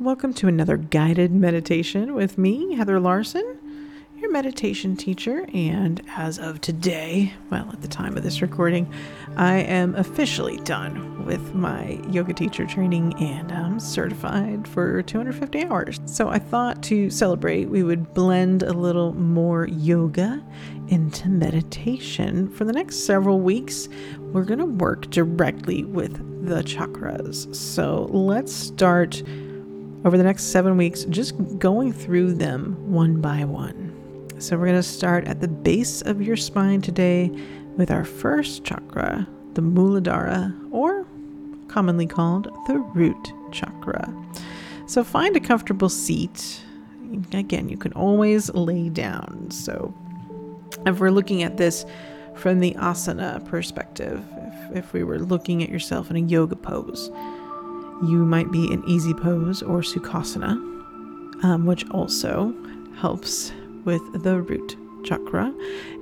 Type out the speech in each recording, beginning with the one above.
Welcome to another guided meditation with me, Heather Larson, your meditation teacher. And as of today, well, at the time of this recording, I am officially done with my yoga teacher training and I'm certified for 250 hours. So I thought to celebrate, we would blend a little more yoga into meditation. For the next several weeks, we're going to work directly with the chakras. So let's start over the next seven weeks, just going through them one by one. So, we're going to start at the base of your spine today with our first chakra, the Muladhara, or commonly called the root chakra. So, find a comfortable seat. Again, you can always lay down. So, if we're looking at this from the asana perspective, if, if we were looking at yourself in a yoga pose, you might be in easy pose or sukhasana, um, which also helps with the root chakra.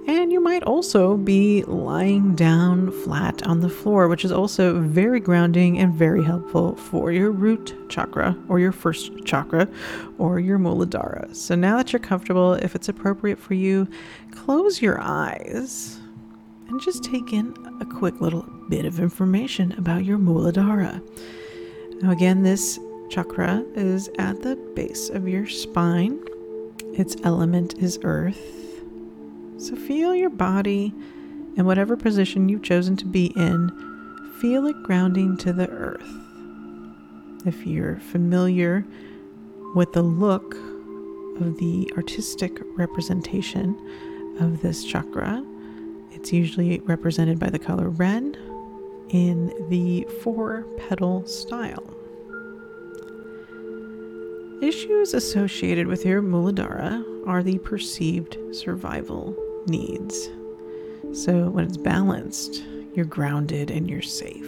And you might also be lying down flat on the floor, which is also very grounding and very helpful for your root chakra or your first chakra or your muladhara. So now that you're comfortable, if it's appropriate for you, close your eyes and just take in a quick little bit of information about your muladhara. Now, again, this chakra is at the base of your spine. Its element is earth. So feel your body in whatever position you've chosen to be in, feel it grounding to the earth. If you're familiar with the look of the artistic representation of this chakra, it's usually represented by the color red in the four petal style. Issues associated with your Muladhara are the perceived survival needs. So, when it's balanced, you're grounded and you're safe.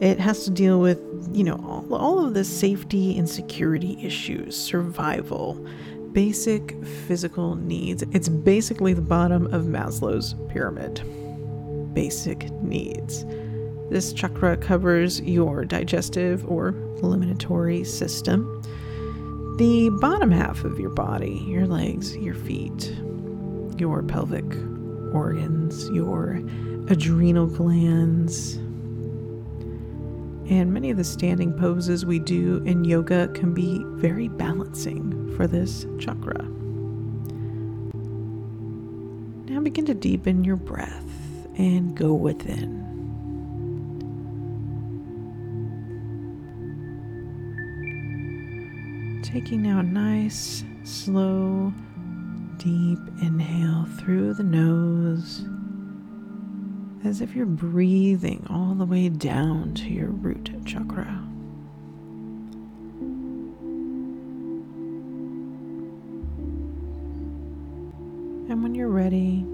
It has to deal with, you know, all, all of the safety and security issues, survival, basic physical needs. It's basically the bottom of Maslow's pyramid. Basic needs. This chakra covers your digestive or eliminatory system, the bottom half of your body, your legs, your feet, your pelvic organs, your adrenal glands. And many of the standing poses we do in yoga can be very balancing for this chakra. Now begin to deepen your breath and go within. Taking now a nice, slow, deep inhale through the nose as if you're breathing all the way down to your root chakra. And when you're ready,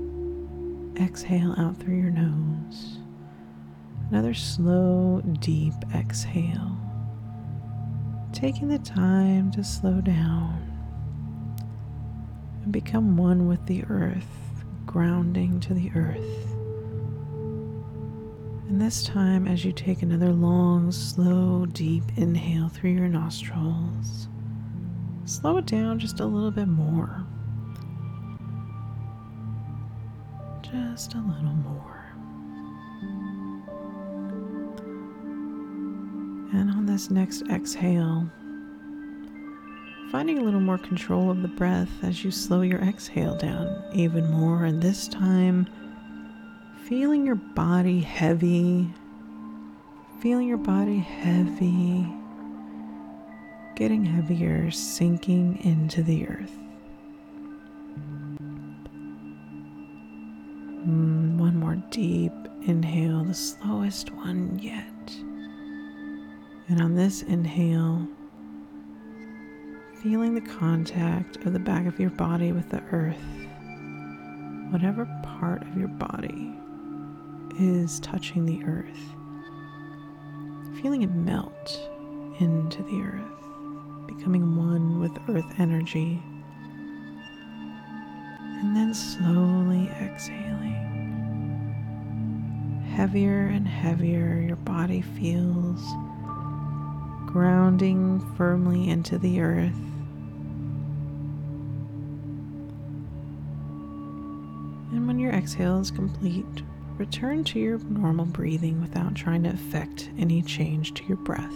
exhale out through your nose. Another slow, deep exhale taking the time to slow down and become one with the earth, grounding to the earth. And this time, as you take another long, slow, deep inhale through your nostrils, slow it down just a little bit more. Just a little more. And on this next exhale, finding a little more control of the breath as you slow your exhale down even more. And this time, feeling your body heavy, feeling your body heavy, getting heavier, sinking into the earth. Mm, one more deep inhale, the slowest one yet. And on this inhale, feeling the contact of the back of your body with the earth, whatever part of your body is touching the earth, feeling it melt into the earth, becoming one with earth energy, and then slowly exhaling. Heavier and heavier, your body feels grounding firmly into the earth. And when your exhale is complete, return to your normal breathing without trying to affect any change to your breath.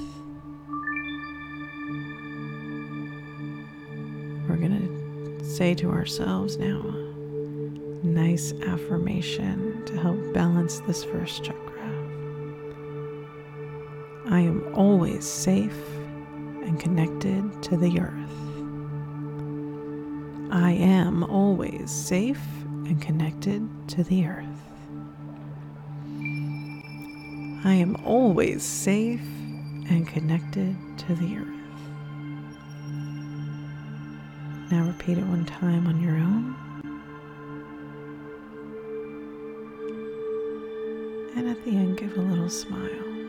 We're going to say to ourselves now nice affirmation to help balance this first chakra. I am always safe and connected to the earth. I am always safe and connected to the earth. I am always safe and connected to the earth. Now repeat it one time on your own. And at the end, give a little smile.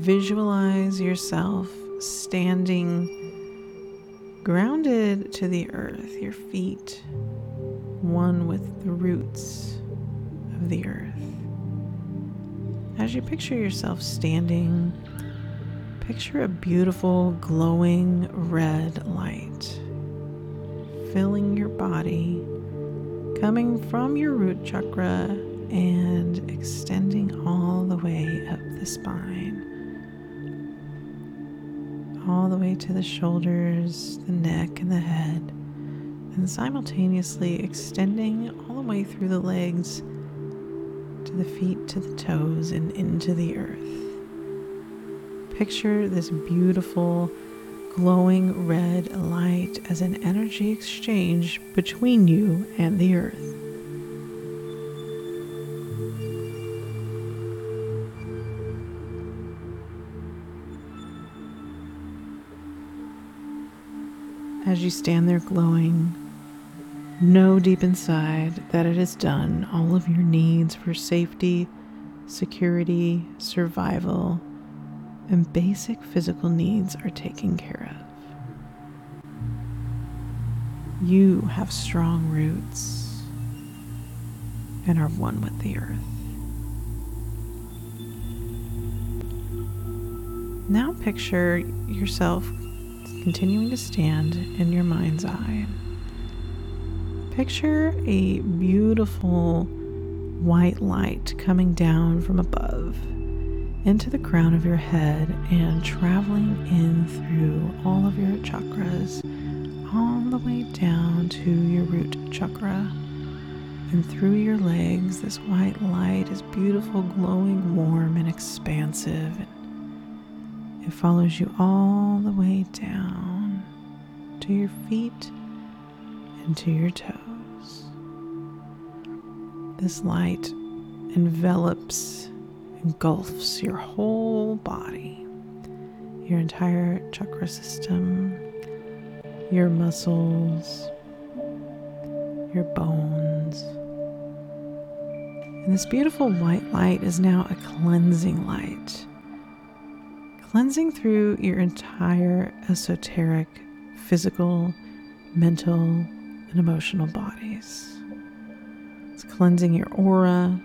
Visualize yourself standing grounded to the earth, your feet one with the roots of the earth. As you picture yourself standing, picture a beautiful glowing red light filling your body, coming from your root chakra and extending all the way up the spine, all the way to the shoulders, the neck, and the head, and simultaneously extending all the way through the legs to the feet, to the toes, and into the earth. Picture this beautiful, glowing red light as an energy exchange between you and the earth. As you stand there glowing, know deep inside that it has done all of your needs for safety, security, survival, and basic physical needs are taken care of. You have strong roots and are one with the earth. Now picture yourself continuing to stand in your mind's eye. Picture a beautiful white light coming down from above into the crown of your head and traveling in through all of your chakras, all the way down to your root chakra. And through your legs, this white light is beautiful, glowing, warm, and expansive. It follows you all the way down to your feet and to your toes. This light envelops, engulfs your whole body, your entire chakra system, your muscles, your bones. And this beautiful white light is now a cleansing light cleansing through your entire esoteric, physical, mental, and emotional bodies. It's cleansing your aura,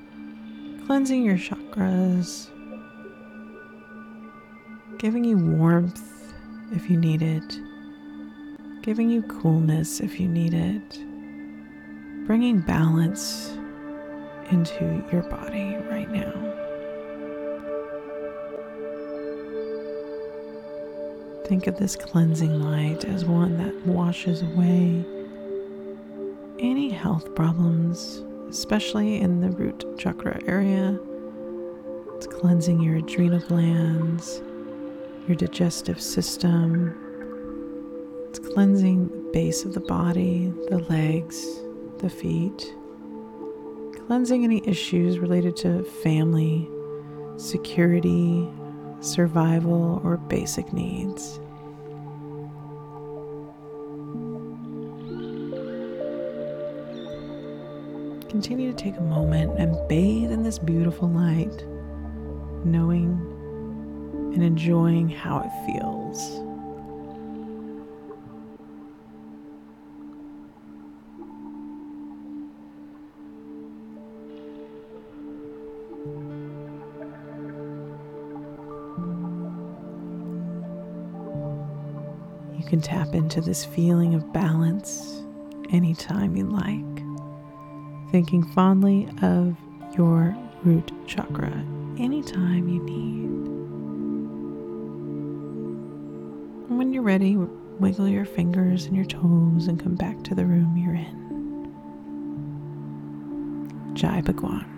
cleansing your chakras, giving you warmth if you need it, giving you coolness if you need it, bringing balance into your body right now. Think of this cleansing light as one that washes away any health problems, especially in the root chakra area. It's cleansing your adrenal glands, your digestive system. It's cleansing the base of the body, the legs, the feet. Cleansing any issues related to family, security, survival, or basic needs. Continue to take a moment and bathe in this beautiful light, knowing and enjoying how it feels. Can tap into this feeling of balance anytime you like, thinking fondly of your root chakra anytime you need. And when you're ready, wiggle your fingers and your toes and come back to the room you're in. Jai Bhagwan.